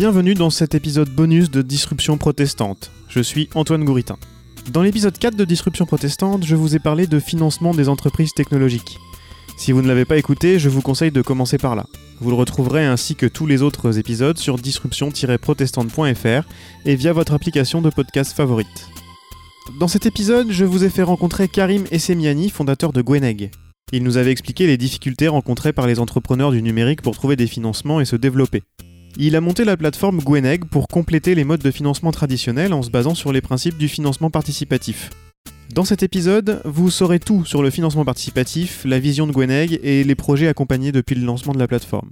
Bienvenue dans cet épisode bonus de Disruption protestante. Je suis Antoine Gouritin. Dans l'épisode 4 de Disruption protestante, je vous ai parlé de financement des entreprises technologiques. Si vous ne l'avez pas écouté, je vous conseille de commencer par là. Vous le retrouverez ainsi que tous les autres épisodes sur disruption-protestante.fr et via votre application de podcast favorite. Dans cet épisode, je vous ai fait rencontrer Karim Essemiani, fondateur de Gweneg. Il nous avait expliqué les difficultés rencontrées par les entrepreneurs du numérique pour trouver des financements et se développer. Il a monté la plateforme Gweneg pour compléter les modes de financement traditionnels en se basant sur les principes du financement participatif. Dans cet épisode, vous saurez tout sur le financement participatif, la vision de Gweneg et les projets accompagnés depuis le lancement de la plateforme.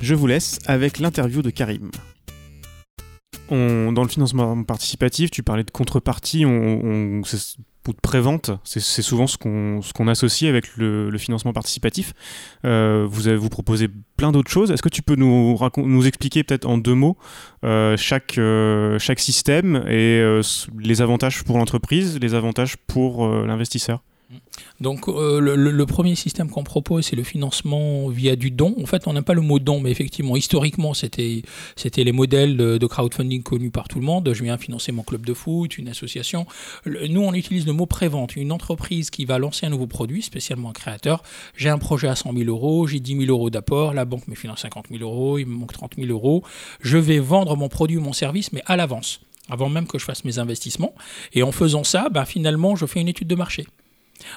Je vous laisse avec l'interview de Karim. dans le financement participatif, tu parlais de contrepartie, on, ou de prévente, c'est souvent ce qu'on associe avec le, financement participatif. Euh, vous, avez, vous proposez plein d'autres choses. Est-ce que tu peux nous, expliquer peut-être en deux mots euh, euh, chaque système et les avantages pour l'entreprise, les avantages pour l'investisseur? Donc euh, le, premier système qu'on propose, c'est le financement via du don. En fait, on n'a pas le mot don, mais effectivement, historiquement, c'était les modèles de, crowdfunding connus par tout le monde. Je viens financer mon club de foot, une association. nous, on utilise le mot prévente. Une entreprise qui va lancer un nouveau produit, spécialement un créateur. J'ai un projet à 100 000 euros, j'ai 10 000 euros d'apport, la banque me finance 50 000 euros, il me manque 30 000 euros. Je vais vendre mon produit mon service, mais à l'avance avant même que je fasse mes investissements. Et en faisant ça, ben, finalement, je fais une étude de marché.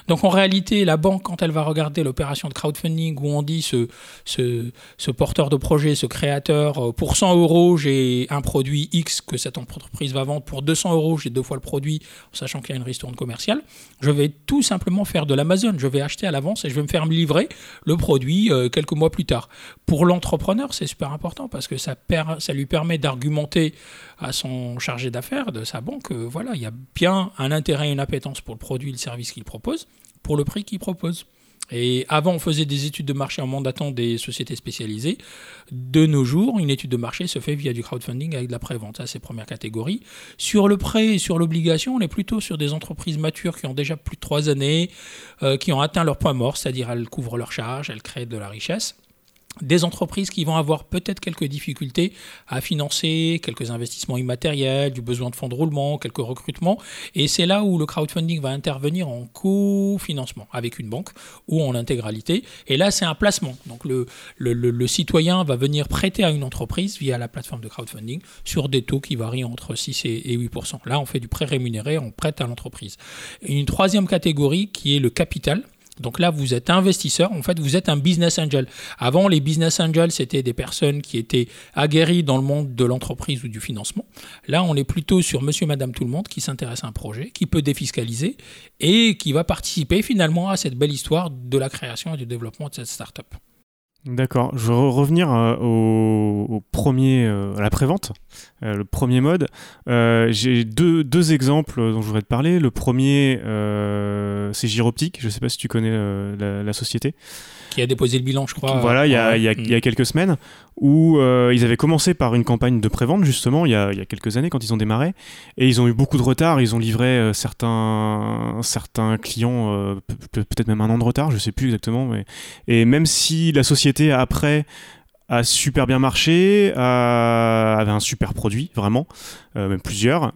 Donc en réalité, la banque, quand elle va regarder l'opération de crowdfunding où on dit ce, porteur de projet, ce créateur, euh, pour 100 euros, j'ai un produit X que cette entreprise va vendre, pour 200 euros, j'ai deux fois le produit, sachant qu'il y a une ristourne commerciale, je vais tout simplement faire de l'Amazon. Je vais acheter à l'avance et je vais me faire livrer le produit euh, quelques mois plus tard. Pour l'entrepreneur, c'est super important parce que ça, ça lui permet d'argumenter à son chargé d'affaires de sa banque, euh, voilà, il y a bien un intérêt et une appétence pour le produit et le service qu'il propose, pour le prix qu'il propose. Et avant, on faisait des études de marché en mandatant des sociétés spécialisées. De nos jours, une étude de marché se fait via du crowdfunding avec de la prévente. Ça, c'est première catégorie. Sur le prêt et sur l'obligation, on est plutôt sur des entreprises matures qui ont déjà plus de trois années, euh, qui ont atteint leur point mort, c'est-à-dire elles couvrent leurs charges, elles créent de la richesse des entreprises qui vont avoir peut-être quelques difficultés à financer quelques investissements immatériels, du besoin de fonds de roulement, quelques recrutements. Et c'est là où le crowdfunding va intervenir en cofinancement avec une banque ou en intégralité. Et là, c'est un placement. Donc le, citoyen va venir prêter à une entreprise via la plateforme de crowdfunding sur des taux qui varient entre 6 et 8% Là, on fait du prêt rémunéré, on prête à l'entreprise. Une troisième catégorie qui est le capital donc là, vous êtes investisseur, en fait, vous êtes un business angel. Avant, les business angels, c'était des personnes qui étaient aguerries dans le monde de l'entreprise ou du financement. Là, on est plutôt sur monsieur, madame, tout le monde qui s'intéresse à un projet, qui peut défiscaliser et qui va participer finalement à cette belle histoire de la création et du développement de cette startup. D'accord. Je vais revenir euh, au, premier, euh, à la prévente, euh, le premier mode. J'ai deux, deux, exemples dont je voudrais te parler. Le premier, c'est Giroptique. Je ne sais pas si tu connais la, société qui a déposé le bilan, je crois. Voilà, il y, a, il, y a, il y a, quelques semaines, où euh, ils avaient commencé par une campagne de prévente, justement, il y, a, il y, a, quelques années, quand ils ont démarré, et ils ont eu beaucoup de retard. Ils ont livré euh, certains, certains clients, euh, peut-être même un an de retard, je sais plus exactement. Mais... Et même si la société, après, a super bien marché, avait un super produit, vraiment, même plusieurs,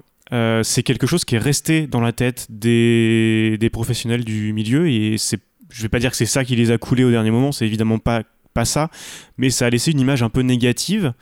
c'est quelque chose qui est resté dans la tête des, des professionnels du milieu et c'est je vais pas dire que c'est ça qui les a coulés au dernier moment, c'est évidemment pas pas ça, mais ça a laissé une image un peu négative.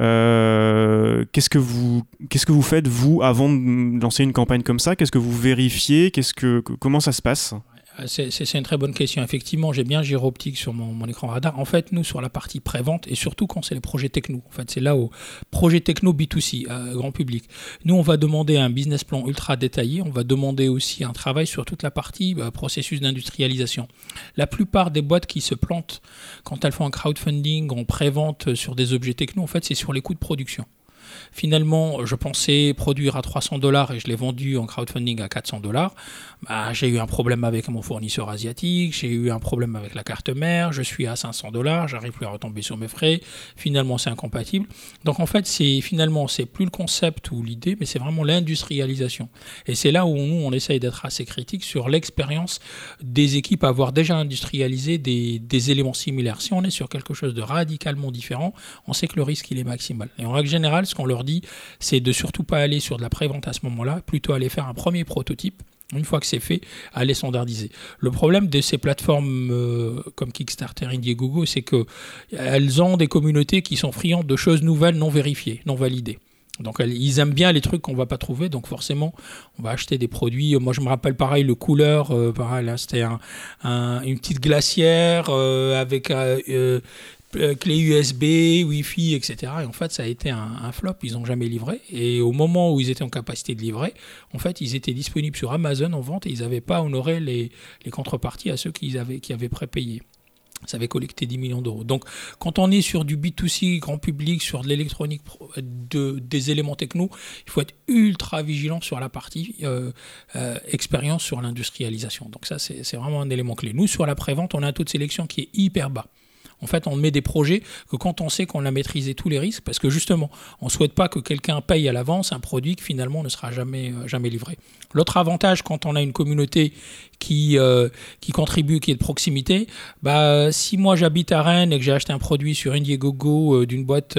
Euh, qu'est-ce que vous qu'est-ce que vous faites vous avant de lancer une campagne comme ça? Qu'est-ce que vous vérifiez? Qu'est-ce que comment ça se passe? euh, c'est une très bonne question. Effectivement, j'ai bien gyro-optique sur mon, écran radar. En fait, nous, sur la partie pré-vente, et surtout quand c'est les projets techno, en fait, c'est là où projet techno B2C, euh, grand public. Nous, on va demander un business plan ultra détaillé. On va demander aussi un travail sur toute la partie euh, processus d'industrialisation. La plupart des boîtes qui se plantent quand elles font un crowdfunding en pré-vente sur des objets techno, en fait, c'est sur les coûts de production. Finalement, je pensais produire à 300 dollars et je l'ai vendu en crowdfunding à 400 dollars. Bah, j'ai eu un problème avec mon fournisseur asiatique, j'ai eu un problème avec la carte mère, je suis à 500 dollars, j'arrive plus à retomber sur mes frais. Finalement, c'est incompatible. Donc en fait, c'est finalement c'est plus le concept ou l'idée, mais c'est vraiment l'industrialisation. Et c'est là où on essaye d'être assez critique sur l'expérience des équipes à avoir déjà industrialisé des, des éléments similaires. Si on est sur quelque chose de radicalement différent, on sait que le risque il est maximal. Et en règle générale, ce qu'on leur dit, c'est de surtout pas aller sur de la prévente à ce moment-là, plutôt aller faire un premier prototype une fois que c'est fait, aller standardiser. Le problème de ces plateformes euh, comme Kickstarter, Indiegogo, c'est qu'elles ont des communautés qui sont friandes de choses nouvelles non vérifiées, non validées. Donc ils aiment bien les trucs qu'on va pas trouver, donc forcément on va acheter des produits. Moi je me rappelle pareil le couleur, euh, pareil, c'était une petite glacière euh, avec euh, clé USB, Wi-Fi, etc. Et en fait, ça a été un, flop. Ils n'ont jamais livré. Et au moment où ils étaient en capacité de livrer, en fait, ils étaient disponibles sur Amazon en vente et ils n'avaient pas honoré les, contreparties à ceux qui avaient, prépayé. Ça avait collecté 10 millions d'euros. Donc, quand on est sur du B2C, grand public, sur de l'électronique, de, des éléments techno, il faut être ultra vigilant sur la partie euh, euh, expérience sur l'industrialisation. Donc, ça, c'est vraiment un élément clé. Nous, sur la prévente, on a un taux de sélection qui est hyper bas. En fait, on met des projets que quand on sait qu'on a maîtrisé tous les risques, parce que justement, on ne souhaite pas que quelqu'un paye à l'avance un produit qui finalement ne sera jamais, euh, jamais livré. L'autre avantage, quand on a une communauté qui, euh, qui contribue, qui est de proximité, bah, si moi j'habite à Rennes et que j'ai acheté un produit sur Indiegogo euh, d'une boîte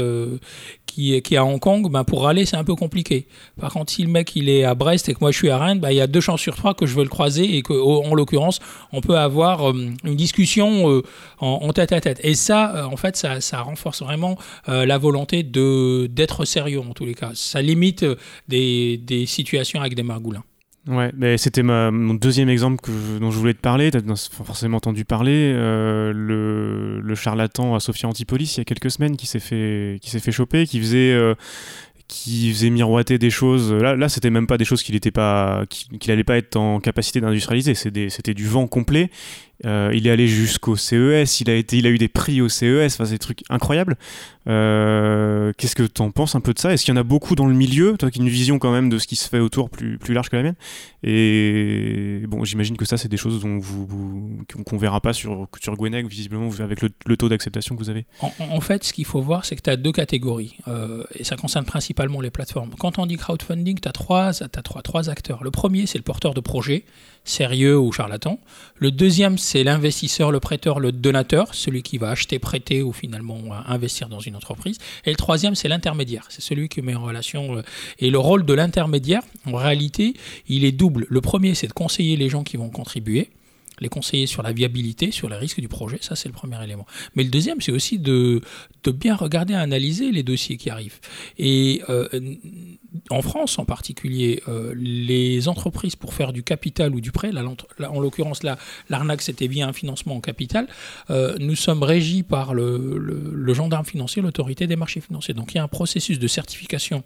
qui, est à Hong Kong, ben pour aller, c'est un peu compliqué. Par contre, si le mec il est à Brest et que moi je suis à Rennes, ben, il y a deux chances sur trois que je veux le croiser et que, en l'occurrence, on peut avoir une discussion en, tête à tête. Ça, euh, en fait, ça, renforce vraiment la volonté de, d'être sérieux en tous les cas. Ça limite des, des situations avec des margoulins. Ouais, mais c'était mon deuxième exemple dont je voulais te parler. Tu as forcément entendu parler. Euh, le, charlatan à Sophia Antipolis, il y a quelques semaines, qui s'est fait, qui s'est fait choper, qui faisait, euh, qui faisait miroiter des choses. Là, là c'était même pas des choses qu'il n'allait pas, qu'il pas être en capacité d'industrialiser. C'était du vent complet. Euh, il est allé jusqu'au CES, il a, été, il a eu des prix au CES, enfin, c'est des trucs incroyables. Euh, qu'est-ce que tu en penses un peu de ça? Est-ce qu'il y en a beaucoup dans le milieu? Toi qui as une vision quand même de ce qui se fait autour plus, plus large que la mienne. Et bon, j'imagine que ça, c'est des choses dont vous, qu'on verra pas sur, sur visiblement, avec le, taux d'acceptation que vous avez. En, fait, ce qu'il faut voir, c'est que tu as deux catégories. Euh, et ça concerne principalement les plateformes. Quand on dit crowdfunding, tu as, trois, trois, trois acteurs. Le premier, c'est le porteur de projet sérieux ou charlatan. Le deuxième, c'est l'investisseur, le prêteur, le donateur, celui qui va acheter, prêter ou finalement investir dans une entreprise. Et le troisième, c'est l'intermédiaire, c'est celui qui met en relation. Euh, et le rôle de l'intermédiaire, en réalité, il est double. Le premier, c'est de conseiller les gens qui vont contribuer les conseiller sur la viabilité, sur les risques du projet, ça c'est le premier élément. Mais le deuxième, c'est aussi de, bien regarder, analyser les dossiers qui arrivent. Et euh, en France en particulier, euh, les entreprises pour faire du capital ou du prêt, en l'occurrence l'arnaque c'était via un financement en capital, euh, nous sommes régis par le, le gendarme financier, l'autorité des marchés financiers. Donc il y a un processus de certification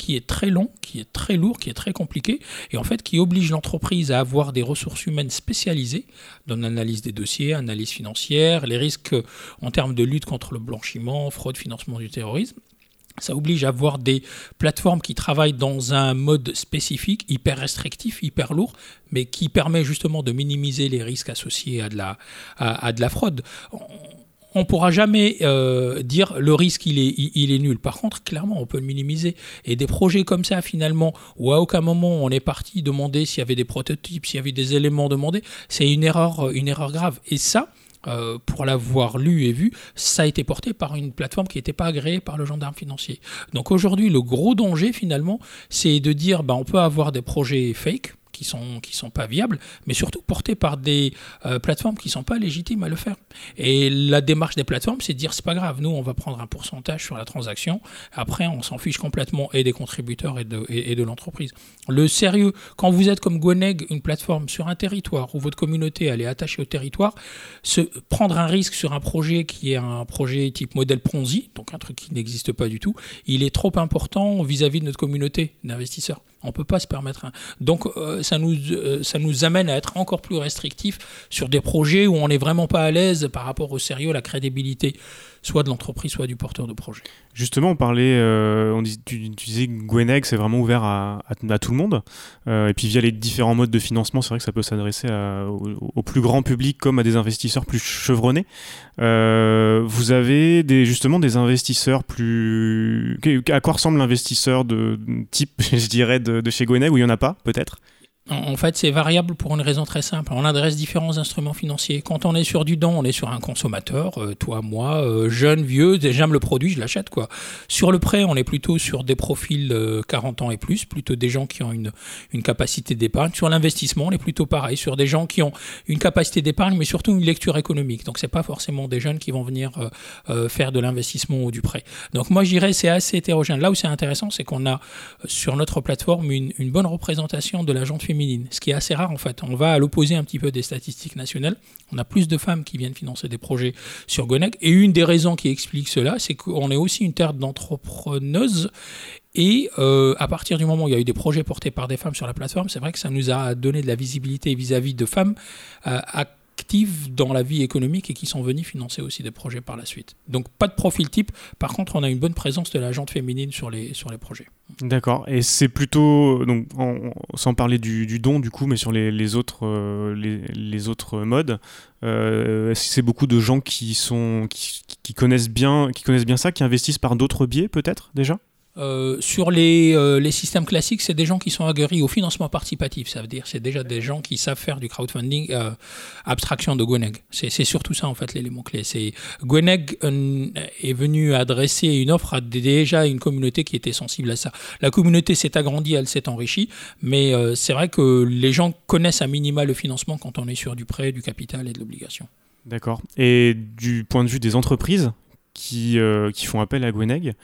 qui est très long, qui est très lourd, qui est très compliqué, et en fait qui oblige l'entreprise à avoir des ressources humaines spécialisées dans l'analyse des dossiers, analyse financière, les risques en termes de lutte contre le blanchiment, fraude, financement du terrorisme. Ça oblige à avoir des plateformes qui travaillent dans un mode spécifique, hyper restrictif, hyper lourd, mais qui permet justement de minimiser les risques associés à de la, à de la fraude pourra jamais euh, dire le risque il est, il, est nul. Par contre, clairement, on peut le minimiser. Et des projets comme ça, finalement, où à aucun moment on est parti demander s'il y avait des prototypes, s'il y avait des éléments demandés, c'est une erreur, une erreur grave. Et ça, euh, pour l'avoir lu et vu, ça a été porté par une plateforme qui n'était pas agréée par le gendarme financier. Donc aujourd'hui, le gros danger finalement, c'est de dire bah, on peut avoir des projets fake, qui sont qui sont pas viables, mais surtout portés par des euh, plateformes qui sont pas légitimes à le faire. Et la démarche des plateformes, c'est de dire c'est pas grave, nous on va prendre un pourcentage sur la transaction. Après, on s'en fiche complètement et des contributeurs et de et, de l'entreprise. Le sérieux, quand vous êtes comme Gweneg, une plateforme sur un territoire où votre communauté elle est attachée au territoire, se prendre un risque sur un projet qui est un projet type modèle Ponzi, donc un truc qui n'existe pas du tout, il est trop important vis-à-vis -vis de notre communauté d'investisseurs. On ne peut pas se permettre. Un... Donc euh, ça, nous, euh, ça nous amène à être encore plus restrictifs sur des projets où on n'est vraiment pas à l'aise par rapport au sérieux, la crédibilité. soit de l'entreprise, soit du porteur de projet. Justement, on parlait, euh, on dit, tu, disais que Gweneg, c'est vraiment ouvert à, tout le monde. Et puis via les différents modes de financement, c'est vrai que ça peut s'adresser au, plus grand public comme à des investisseurs plus chevronnés. Vous avez justement des investisseurs plus... À quoi ressemble l'investisseur de type, je dirais, de, de chez Gweneg, où il n'y en a pas, peut-être en fait, c'est variable pour une raison très simple. On adresse différents instruments financiers. Quand on est sur du don, on est sur un consommateur, euh, toi, moi, euh, jeune, vieux, j'aime le produit, je l'achète. quoi. Sur le prêt, on est plutôt sur des profils 40 euh, ans et plus, plutôt des gens qui ont une, une capacité d'épargne. Sur l'investissement, on est plutôt pareil, sur des gens qui ont une capacité d'épargne, mais surtout une lecture économique. Donc, c'est pas forcément des jeunes qui vont venir faire de l'investissement ou du prêt. Donc, moi, je dirais c'est assez hétérogène. Là où c'est intéressant, c'est qu'on a sur notre plateforme une, une bonne représentation de la gente ce qui est assez rare en fait. On va à l'opposé un petit peu des statistiques nationales. On a plus de femmes qui viennent financer des projets sur Gonec. Et une des raisons qui explique cela, c'est qu'on est aussi une terre d'entrepreneuses. Et euh, à partir du moment où il y a eu des projets portés par des femmes sur la plateforme, c'est vrai que ça nous a donné de la visibilité vis-à-vis de femmes euh, à dans la vie économique et qui sont venus financer aussi des projets par la suite. Donc pas de profil type, par contre on a une bonne présence de la gente féminine sur les, sur les projets. D'accord, et c'est plutôt, donc, sans parler du, don du coup, mais sur les, autres, euh, les, autres modes, euh, c'est beaucoup de gens qui, sont, qui, connaissent bien, qui connaissent bien ça, qui investissent par d'autres biais peut-être déjà? Euh, sur les, euh, les, systèmes classiques, c'est des gens qui sont aguerris au financement participatif. Ça veut dire c'est déjà des gens qui savent faire du crowdfunding euh, abstraction de Gweneg. C'est surtout ça en fait l'élément clé. C'est Gweneg est venu adresser une offre à déjà une communauté qui était sensible à ça. La communauté s'est agrandie, elle s'est enrichie, mais c'est vrai que les gens connaissent à minima le financement quand on est sur du prêt, du capital et de l'obligation. D'accord. Et du point de vue des entreprises, qui, euh, qui font appel à Gweneg.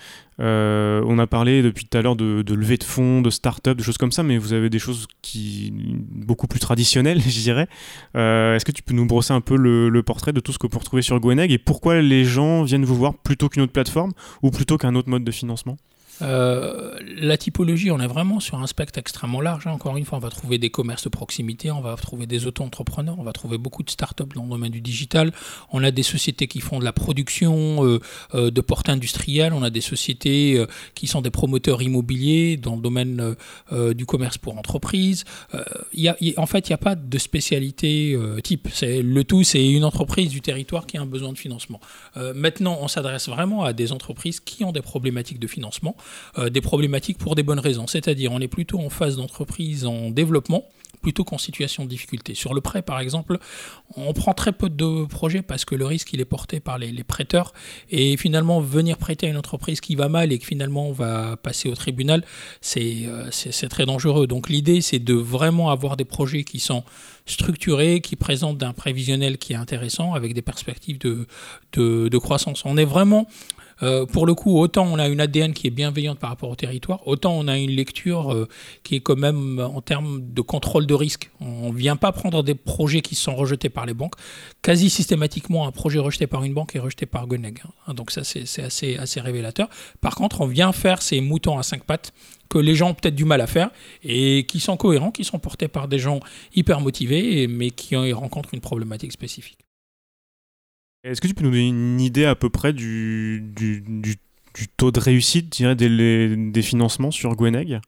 Euh, on a parlé depuis tout à l'heure de, de levée de fonds, de start-up, de choses comme ça, mais vous avez des choses qui beaucoup plus traditionnelles, je dirais. Euh, est-ce que tu peux nous brosser un peu le, portrait de tout ce que peut retrouver sur Gweneg et pourquoi les gens viennent vous voir plutôt qu'une autre plateforme ou plutôt qu'un autre mode de financement? Euh, la typologie, on est vraiment sur un spectre extrêmement large. Hein. Encore une fois, on va trouver des commerces de proximité, on va trouver des auto-entrepreneurs, on va trouver beaucoup de start-up dans le domaine du digital. On a des sociétés qui font de la production euh, euh, de portes industrielles, on a des sociétés qui sont des promoteurs immobiliers dans le domaine du commerce pour entreprise. En fait, il n'y a pas de spécialité type. Le tout, c'est une entreprise du territoire qui a un besoin de financement. maintenant, on s'adresse vraiment à des entreprises qui ont des problématiques de financement euh, des problématiques pour des bonnes raisons. C'est-à-dire, on est plutôt en phase d'entreprise en développement plutôt qu'en situation de difficulté. Sur le prêt, par exemple, on prend très peu de projets parce que le risque, il est porté par les, prêteurs. Et finalement, venir prêter à une entreprise qui va mal et que finalement on va passer au tribunal, euh, c'est très dangereux. Donc l'idée, c'est de vraiment avoir des projets qui sont structurés, qui présentent un prévisionnel qui est intéressant, avec des perspectives de, croissance. On est vraiment euh, pour le coup, autant on a une ADN qui est bienveillante par rapport au territoire, autant on a une lecture euh, qui est quand même en termes de contrôle de risque. On ne vient pas prendre des projets qui sont rejetés par les banques. Quasi systématiquement, un projet rejeté par une banque est rejeté par Goneg. Hein. Donc ça, c'est assez, assez révélateur. Par contre, on vient faire ces moutons à cinq pattes que les gens ont peut-être du mal à faire et qui sont cohérents, qui sont portés par des gens hyper motivés, mais qui rencontrent une problématique spécifique. Est-ce que tu peux nous donner une idée à peu près du, taux de réussite des, des financements sur Gweneg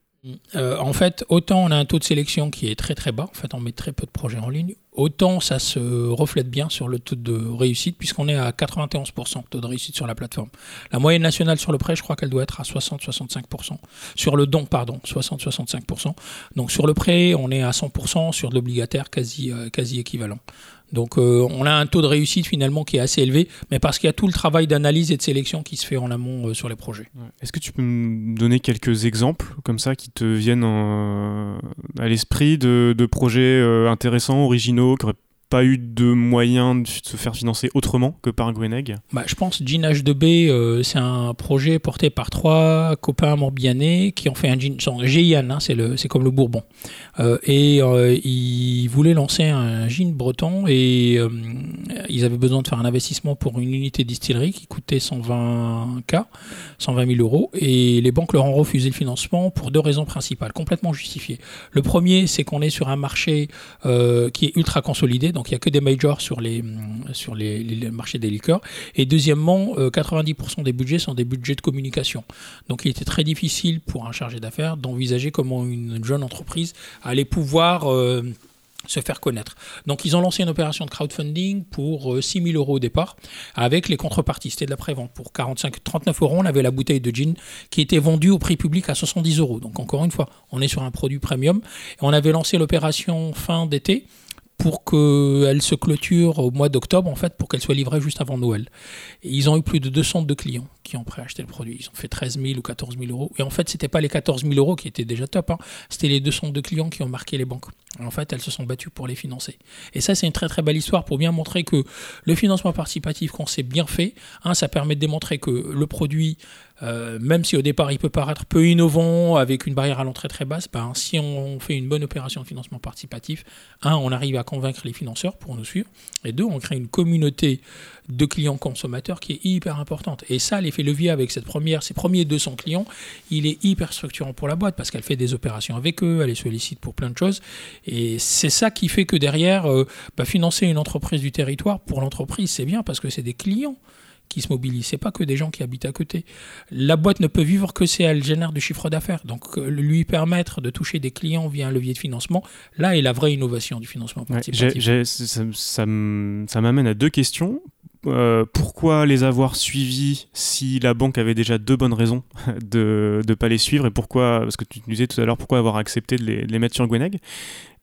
euh, en fait, autant on a un taux de sélection qui est très très bas, en fait on met très peu de projets en ligne, autant ça se reflète bien sur le taux de réussite, puisqu'on est à 91% taux de réussite sur la plateforme. La moyenne nationale sur le prêt, je crois qu'elle doit être à 60-65%. Sur le don, pardon, 60-65%. Donc sur le prêt, on est à 100%, sur l'obligataire, quasi, euh, quasi équivalent. Donc euh, on a un taux de réussite finalement qui est assez élevé, mais parce qu'il y a tout le travail d'analyse et de sélection qui se fait en amont euh, sur les projets. Est-ce que tu peux me donner quelques exemples comme ça qui te viennent à l'esprit de, projets euh, intéressants, originaux, pas eu de moyen de se faire financer autrement que par Gweneg bah, Je pense Gin H2B, euh, c'est un projet porté par trois copains morbihanais qui ont fait un gin, GIAN, hein, c'est comme le Bourbon. Euh, et euh, ils voulaient lancer un gin breton et ils avaient besoin de faire un investissement pour une unité distillerie qui coûtait 120K, 120 000 euros. Et les banques leur ont refusé le financement pour deux raisons principales, complètement justifiées. Le premier, c'est qu'on est sur un marché qui est ultra consolidé donc il n'y a que des majors sur les, sur les, marchés des liqueurs. Et deuxièmement, 90% des budgets sont des budgets de communication. Donc il était très difficile pour un chargé d'affaires d'envisager comment une jeune entreprise allait pouvoir se faire connaître. Donc ils ont lancé une opération de crowdfunding pour 6 000 euros au départ, avec les contreparties. C'était de la prévente. Pour 45, 39 euros, on avait la bouteille de gin qui était vendue au prix public à 70 euros. Donc encore une fois, on est sur un produit premium. Et on avait lancé l'opération fin d'été pour qu'elle se clôture au mois d'octobre, en fait, pour qu'elle soit livrée juste avant Noël. Et ils ont eu plus de 200 de clients qui ont préacheté le produit. Ils ont fait 13 000 ou 14 000 euros. Et en fait, c'était pas les 14 000 euros qui étaient déjà top, hein. c'était les 200 de clients qui ont marqué les banques. En fait, elles se sont battues pour les financer. Et ça, c'est une très très belle histoire pour bien montrer que le financement participatif, quand c'est bien fait, hein, ça permet de démontrer que le produit euh, même si au départ il peut paraître peu innovant, avec une barrière à l'entrée très basse, ben, si on fait une bonne opération de financement participatif, un, on arrive à convaincre les financeurs pour nous suivre, et deux, on crée une communauté de clients consommateurs qui est hyper importante. Et ça, l'effet levier avec ces premiers 200 clients, il est hyper structurant pour la boîte parce qu'elle fait des opérations avec eux, elle les sollicite pour plein de choses. Et c'est ça qui fait que derrière, euh, bah, financer une entreprise du territoire, pour l'entreprise, c'est bien parce que c'est des clients qui se mobilisent. C'est pas que des gens qui habitent à côté. La boîte ne peut vivre que si elle génère du chiffre d'affaires. Donc euh, lui permettre de toucher des clients via un levier de financement, là est la vraie innovation du financement participatif. ça, m'amène à deux questions. Euh, pourquoi les avoir suivis si la banque avait déjà deux bonnes raisons de ne pas les suivre et pourquoi, parce que tu disais tout à l'heure, pourquoi avoir accepté de les, de les mettre sur Gweneg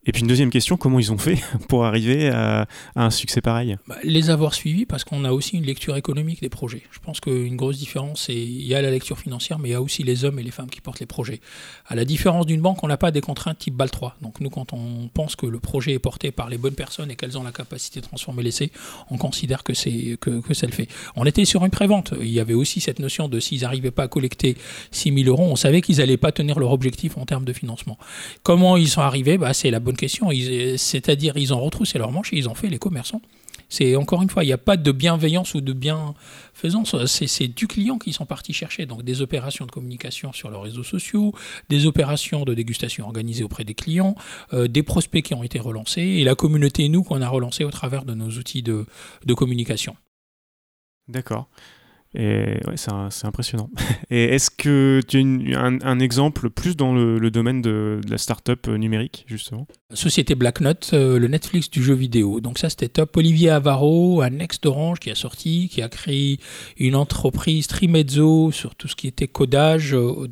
et puis une deuxième question, comment ils ont fait pour arriver à, un succès pareil? Bah, Les avoir suivis parce qu'on a aussi une lecture économique des projets. Je pense qu'une grosse différence, c'est il y a la lecture financière, mais il y a aussi les hommes et les femmes qui portent les projets. À la différence d'une banque, on n'a pas des contraintes type BAL 3. Donc nous, quand on pense que le projet est porté par les bonnes personnes et qu'elles ont la capacité de transformer l'essai, on considère que, c'est, que ça le fait. On était sur une prévente. Il y avait aussi cette notion de s'ils n'arrivaient pas à collecter 6 000 euros, on savait qu'ils n'allaient pas tenir leur objectif en termes de financement. Comment ils sont arrivés? Bah, C'est la bonne question. C'est-à-dire, ils ont retroussé leurs manches et ils ont fait les commerçants. C'est encore une fois, il n'y a pas de bienveillance ou de bienfaisance. C'est du client qui sont partis chercher. Donc des opérations de communication sur leurs réseaux sociaux, des opérations de dégustation organisées auprès des clients, euh, des prospects qui ont été relancés et la communauté nous qu'on a relancé au travers de nos outils de, de communication. D'accord. Et ouais, c'est impressionnant. Et est-ce que tu as un, exemple plus dans le, domaine de, la start-up euh, numérique, justement? Société Black Note, euh, le Netflix du jeu vidéo. Donc ça, c'était top. Olivier Avaro, un ex d'Orange, qui a sorti, qui a créé une entreprise Trimezzo sur tout ce qui était codage, euh,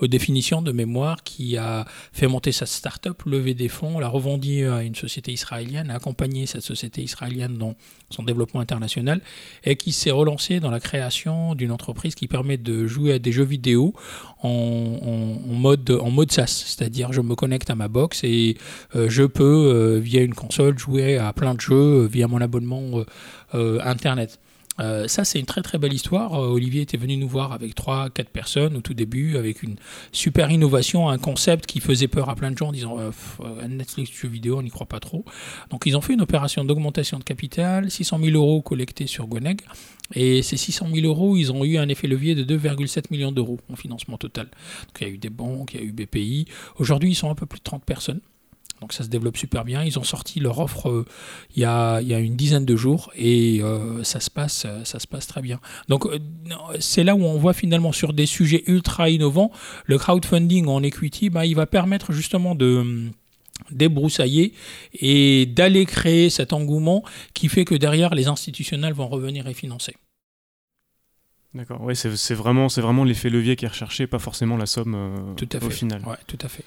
aux définitions de mémoire qui a fait monter sa start-up, levé des fonds, l'a revendu à une société israélienne, a accompagné cette société israélienne dans son développement international et qui s'est relancé dans la création d'une entreprise qui permet de jouer à des jeux vidéo en, mode, en mode SaaS, c'est-à-dire je me connecte à ma box et euh, je peux, euh, via une console, jouer à plein de jeux euh, via mon abonnement Internet. Euh, ça, c'est une très très belle histoire. Euh, Olivier était venu nous voir avec 3-4 personnes au tout début, avec une super innovation, un concept qui faisait peur à plein de gens en disant euh, euh Netflix jeux vidéo, on n'y croit pas trop. Donc ils ont fait une opération d'augmentation de capital, 600 000 euros collectés sur Gweneg. Et ces 600 000 euros, ils ont eu un effet levier de 2,7 millions d'euros en financement total. Donc il y a eu des banques, il y a eu BPI. Aujourd'hui, ils sont un peu plus de 30 personnes. Donc ça se développe super bien. Ils ont sorti leur offre euh, il, y a, il, y a, une dizaine de jours et euh, ça, se passe, euh, ça se passe très bien. Donc c'est là où on voit finalement sur des sujets ultra innovants, le crowdfunding en equity, bah, il va permettre justement de hum, débroussailler et d'aller créer cet engouement qui fait que derrière les institutionnels vont revenir et financer. D'accord, oui, c'est vraiment, vraiment l'effet levier qui est recherché, pas forcément la somme tout à au final. Ouais, tout à fait.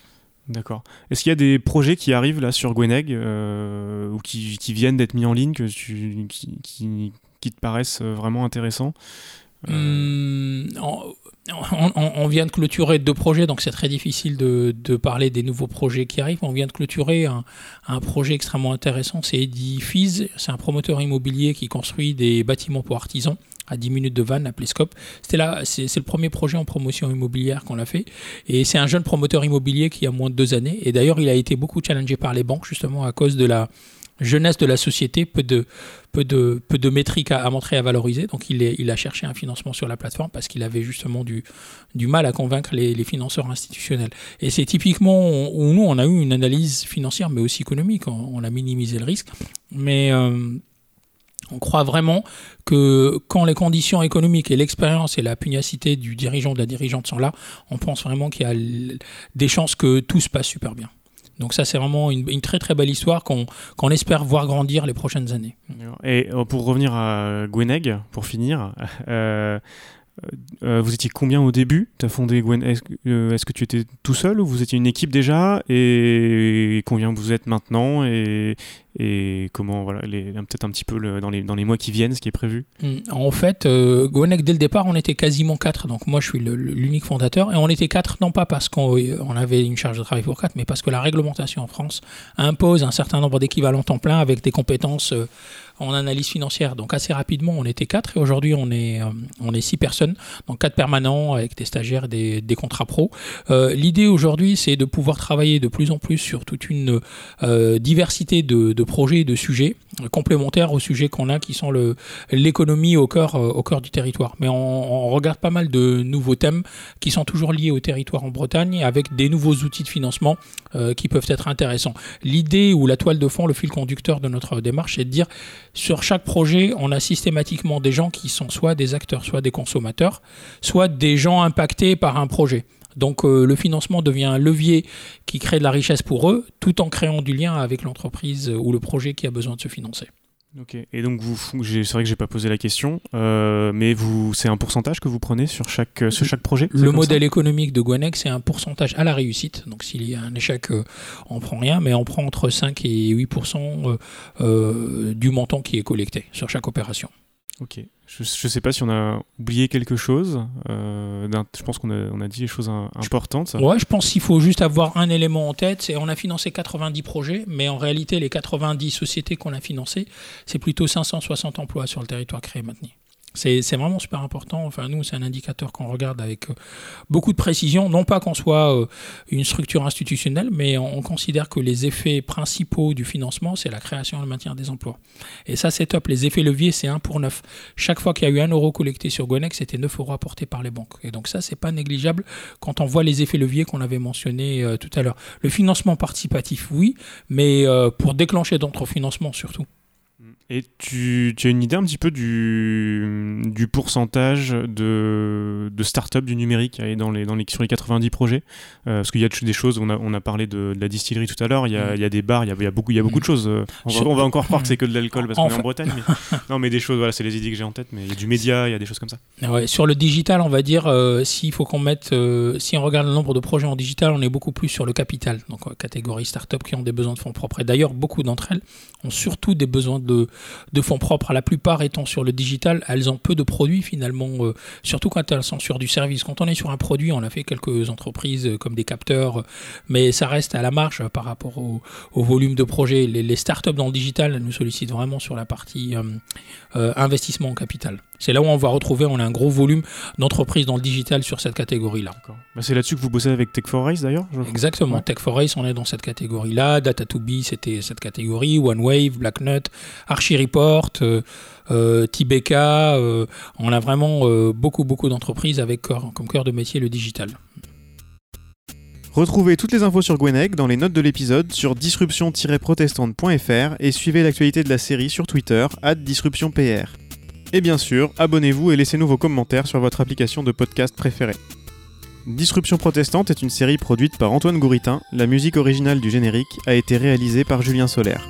D'accord. Est-ce qu'il y a des projets qui arrivent là sur Gweneg euh, ou qui, viennent d'être mis en ligne que tu, qui, te paraissent euh, vraiment intéressants euh, hum, on, vient de clôturer deux projets, donc c'est très difficile de, parler des nouveaux projets qui arrivent. On vient de clôturer un, un projet extrêmement intéressant, c'est Edifiz, c'est un promoteur immobilier qui construit des bâtiments pour artisans à 10 minutes de Vannes, à Plescope. C'était là, c'est le premier projet en promotion immobilière qu'on a fait. Et c'est un jeune promoteur immobilier qui a moins de deux années. Et d'ailleurs, il a été beaucoup challengé par les banques, justement, à cause de la jeunesse de la société, peu de, peu de, peu de métriques à, montrer, à valoriser. Donc il, est, il a cherché un financement sur la plateforme parce qu'il avait justement du, du mal à convaincre les, les financeurs institutionnels. Et c'est typiquement où nous, on a eu une analyse financière, mais aussi économique. On, a minimisé le risque. Mais euh, on croit vraiment que quand les conditions économiques et l'expérience et la pugnacité du dirigeant de la dirigeante sont là, on pense vraiment qu'il y a des chances que tout se passe super bien. Donc ça, c'est vraiment une, très très belle histoire qu'on espère voir grandir les prochaines années. Et euh, pour revenir à Gweneg, pour finir, euh, euh, vous étiez combien au début? Fondé Est-ce que tu étais tout seul ou vous étiez une équipe déjà? Et combien vous êtes maintenant? Et comment, voilà, peut-être un petit peu dans, les, dans les mois qui viennent, ce qui est prévu hmm. En fait, euh, dès le départ, on était quasiment quatre. Donc moi, je suis l'unique fondateur. Et on était quatre, non pas parce qu'on on avait une charge de travail pour quatre, mais parce que la réglementation en France impose un certain nombre d'équivalents temps plein avec des compétences euh, en analyse financière. Donc assez rapidement, on était quatre. Et aujourd'hui, on est, euh, on est six personnes. Donc quatre permanents avec des stagiaires, des, des contrats pro. Euh, l'idée aujourd'hui, c'est de pouvoir travailler de plus en plus sur toute une diversité de projets et de sujets complémentaires aux sujets qu'on a qui sont l'économie au cœur, euh, au cœur du territoire. Mais on, regarde pas mal de nouveaux thèmes qui sont toujours liés au territoire en Bretagne avec des nouveaux outils de financement euh, qui peuvent être intéressants. L'idée ou la toile de fond, le fil conducteur de notre démarche, c'est de dire sur chaque projet, on a systématiquement des gens qui sont soit des acteurs, soit des consommateurs, soit des gens impactés par un projet. Donc euh, le financement devient un levier qui crée de la richesse pour eux, tout en créant du lien avec l'entreprise ou le projet qui a besoin de se financer. Ok. Et donc vous, c'est vrai que j'ai pas posé la question, euh, mais vous, c'est un pourcentage que vous prenez sur chaque, sur chaque projet? Le modèle économique de Gwenex, c'est un pourcentage à la réussite. Donc s'il y a un échec, euh, on prend rien, mais on prend entre 5 et 8% du montant qui est collecté sur chaque opération. Ok. Je ne sais pas si on a oublié quelque chose. Euh, je pense qu'on a, on a, dit des choses importantes. Ouais, je pense qu'il faut juste avoir un élément en tête. C'est on a financé 90 projets, mais en réalité, les 90 sociétés qu'on a financées, c'est plutôt 560 emplois sur le territoire créé maintenant. C'est vraiment super important. Enfin, nous, c'est un indicateur qu'on regarde avec euh, beaucoup de précision. Non pas qu'on soit euh, une structure institutionnelle, mais on, considère que les effets principaux du financement, c'est la création et le maintien des emplois. Et ça, c'est top. Les effets leviers, c'est 1 pour 9. Chaque fois qu'il y a eu 1 euro collecté sur Gonex, c'était 9 euros apportés par les banques. Et donc ça, c'est pas négligeable quand on voit les effets leviers qu'on avait mentionnés euh, tout à l'heure. Le financement participatif, oui, mais pour déclencher d'autres financements surtout. Et tu, tu, as une idée un petit peu du, du pourcentage de, de start-up du numérique dans les, dans les, sur les 90 projets euh, Parce qu'il y a des choses, on a, on a parlé de, la distillerie tout à l'heure, il, il, y a des bars, il y a, il y a beaucoup, il y a beaucoup de choses. Euh, on va, encore croire que c'est que de l'alcool parce qu'on est en Bretagne. Mais... non, mais des choses, voilà, c'est les idées que j'ai en tête, mais il y a du média, il y a des choses comme ça. Ouais, sur le digital, on va dire, euh, s'il faut qu'on mette, si on regarde le nombre de projets en digital, on est beaucoup plus sur le capital, donc catégorie start-up qui ont des besoins de fonds propres. Et d'ailleurs, beaucoup d'entre elles ont surtout des besoins de fonds propres, la plupart étant sur le digital, elles ont peu de produits finalement, euh, surtout quand elles sont sur du service. Quand on est sur un produit, on a fait quelques entreprises euh, comme des capteurs, mais ça reste à la marge par rapport au, volume de projets. Les, startups dans le digital nous sollicitent vraiment sur la partie euh, investissement en capital. C'est là où on va retrouver, on a un gros volume d'entreprises dans le digital sur cette catégorie-là. Bah, c'est là-dessus que vous bossez avec Tech4Race d'ailleurs Exactement, Tech4Race, on est dans cette catégorie-là. Data2B, c'était cette catégorie. OneWave, BlackNut, ArchiReport, euh, euh, Tibeka. Euh, on a vraiment beaucoup, beaucoup d'entreprises avec comme cœur de métier le digital. Retrouvez toutes les infos sur Gweneg dans les notes de l'épisode sur disruption-protestante.fr et suivez l'actualité de la série sur Twitter, disruptionpr. Et bien sûr, abonnez-vous et laissez-nous vos commentaires sur votre application de podcast préférée. Disruption protestante est une série produite par Antoine Gouritin. La musique originale du générique a été réalisée par Julien Solaire.